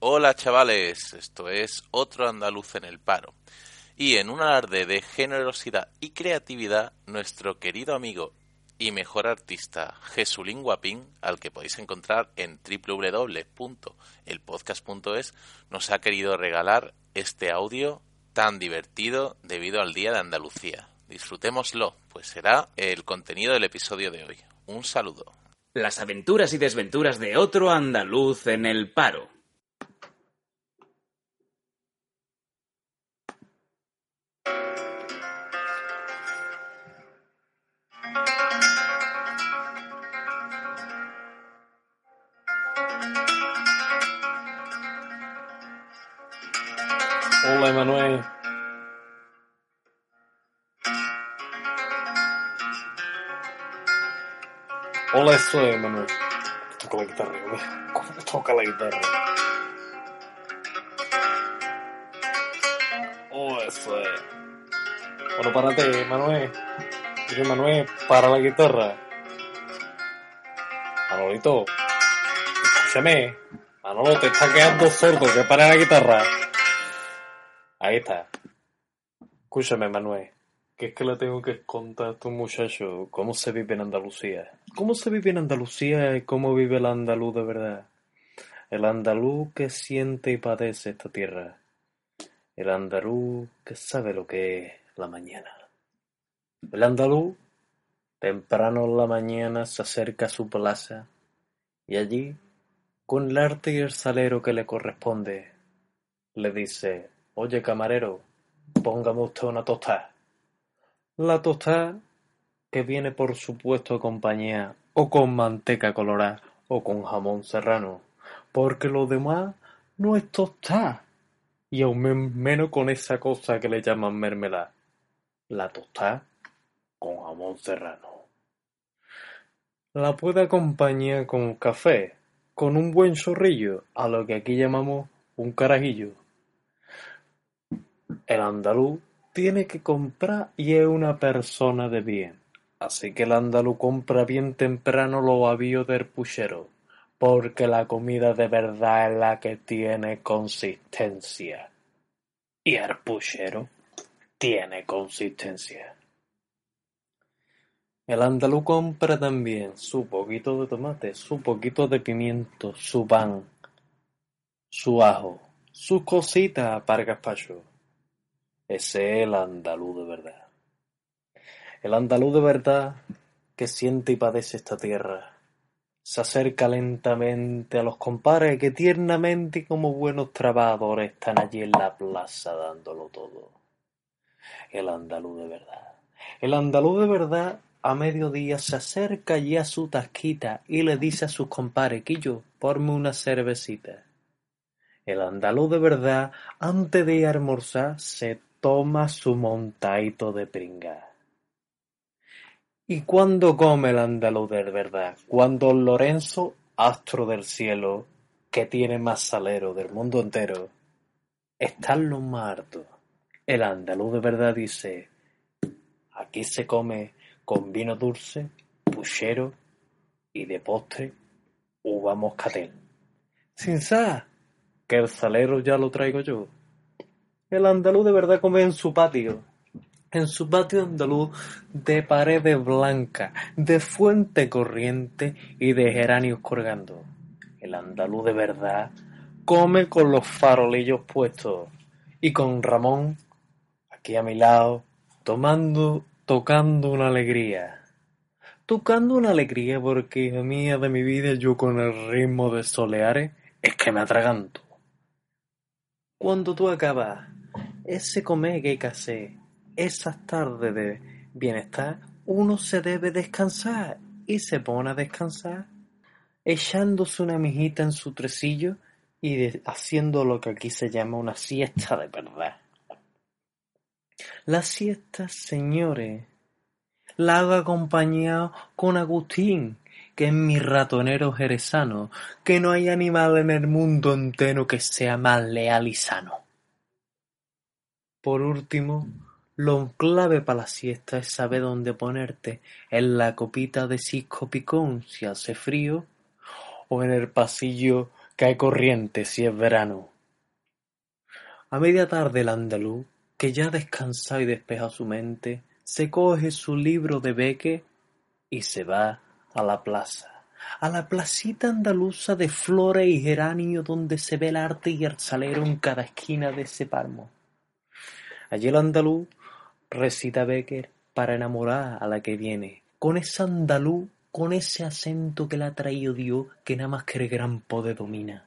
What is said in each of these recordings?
Hola chavales, esto es otro andaluz en el paro. Y en un alarde de generosidad y creatividad, nuestro querido amigo y mejor artista Jesulín Guapín, al que podéis encontrar en www.elpodcast.es, nos ha querido regalar este audio tan divertido debido al Día de Andalucía. Disfrutémoslo, pues será el contenido del episodio de hoy. Un saludo. Las aventuras y desventuras de otro andaluz en el paro. Hola, Emanuel. Hola, soy Emanuel. Toca la guitarra, mira. ¿Cómo toca la guitarra? Hola, eso es. Bueno, párate, Manuel. Dice Manuel, para la guitarra. Manolito, escúchame. Manolo, te está quedando sordo, que para la guitarra. Ahí está. Escúchame, Manuel. Que es que le tengo que contar a tu muchacho cómo se vive en Andalucía. ¿Cómo se vive en Andalucía y cómo vive el andaluz de verdad? El andaluz que siente y padece esta tierra. El andaluz que sabe lo que es la mañana. El andaluz, temprano en la mañana, se acerca a su plaza y allí, con el arte y el salero que le corresponde, le dice, oye camarero, póngame usted una tostada. La tostada, que viene por supuesto acompañada o con manteca colorada o con jamón serrano, porque lo demás no es tostada, y aún men- menos con esa cosa que le llaman mermelada. La tostada con jamón serrano. La puede acompañar con café, con un buen zorrillo, a lo que aquí llamamos un carajillo. El andaluz tiene que comprar y es una persona de bien. Así que el andaluz compra bien temprano los avíos del puchero, porque la comida de verdad es la que tiene consistencia. Y el puchero tiene consistencia. El andaluz compra también su poquito de tomate, su poquito de pimiento, su pan, su ajo, sus cositas para gazpacho. Ese es el andaluz de verdad. El andaluz de verdad que siente y padece esta tierra. Se acerca lentamente a los compares que tiernamente y como buenos trabajadores están allí en la plaza dándolo todo. El andaluz de verdad. El andaluz de verdad a mediodía se acerca allí a su tasquita y le dice a sus compares, Quillo, ponme una cervecita. El andaluz de verdad, antes de almorzar, se toma su montadito de pringa. ¿Y cuándo come el andaluz de verdad? Cuando Lorenzo, astro del cielo, que tiene más salero del mundo entero, está en lo más harto. El andaluz de verdad dice, aquí se come con vino dulce, puchero y de postre uva moscatel. Sin sa, que el salero ya lo traigo yo. El andaluz de verdad come en su patio. En su patio andaluz de paredes blancas, de fuente corriente y de geranios colgando. El andaluz de verdad come con los farolillos puestos y con Ramón aquí a mi lado tomando, tocando una alegría. Tocando una alegría porque, hija mía de mi vida, yo con el ritmo de soleares es que me atraganto. Cuando tú acabas ese que hacer, esas tardes de bienestar, uno se debe descansar y se pone a descansar, echándose una mijita en su tresillo y haciendo lo que aquí se llama una siesta de verdad. La siesta, señores, la hago acompañado con Agustín, que es mi ratonero jerezano, que no hay animal en el mundo entero que sea más leal y sano. Por último, lo clave para la siesta es saber dónde ponerte, en la copita de cisco picón si hace frío, o en el pasillo que hay corriente si es verano. A media tarde el andaluz, que ya ha descansado y despejado su mente, se coge su libro de beque y se va a la plaza, a la placita andaluza de flores y geranio donde se ve el arte y el salero en cada esquina de ese palmo. Allí el andaluz recita Becker para enamorar a la que viene, con ese andaluz, con ese acento que le ha traído Dios, que nada más que el gran poder domina.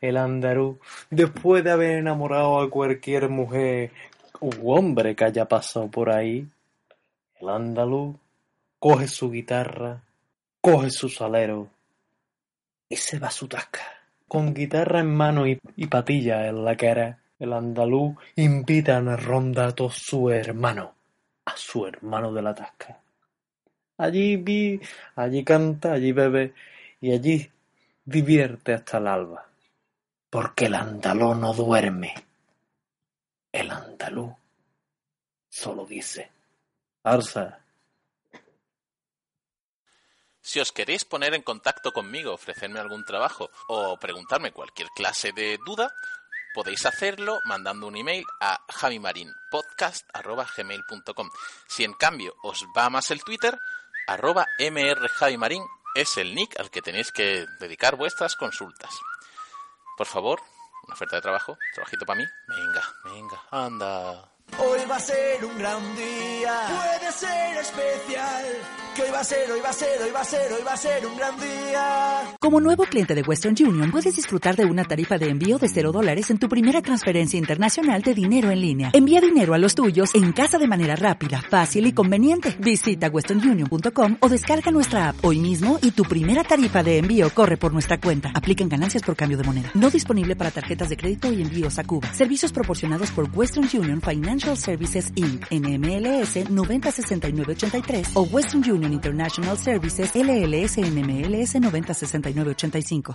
El andaluz, después de haber enamorado a cualquier mujer u hombre que haya pasado por ahí, el andaluz coge su guitarra, coge su salero y se va a su tasca. Con guitarra en mano y, y patilla en la cara, el andaluz invita a una ronda a todos su hermano, a su hermano de la tasca. Allí vi, allí canta, allí bebe y allí divierte hasta el alba. Porque el andaluz no duerme. El andaluz solo dice, Arsa, Si os queréis poner en contacto conmigo, ofrecerme algún trabajo o preguntarme cualquier clase de duda, podéis hacerlo mandando un email a javimarinpodcast.gmail.com. Si en cambio os va más el Twitter, arroba mrjavimarin es el nick al que tenéis que dedicar vuestras consultas. Por favor, una oferta de trabajo, trabajito para mí. Venga, venga, anda. Hoy va a ser un gran día, puede ser especial. Que hoy va a ser, hoy va a ser, hoy va a ser, hoy va a ser un gran día. Como nuevo cliente de Western Union, puedes disfrutar de una tarifa de envío de 0 dólares en tu primera transferencia internacional de dinero en línea. Envía dinero a los tuyos en casa de manera rápida, fácil y conveniente. Visita westernunion.com o descarga nuestra app hoy mismo y tu primera tarifa de envío corre por nuestra cuenta. Aplican ganancias por cambio de moneda. No disponible para tarjetas de crédito y envíos a Cuba. Servicios proporcionados por Western Union Financial Services Inc. NMLS 906983 o Western Union International Services LLS NMLS 906985.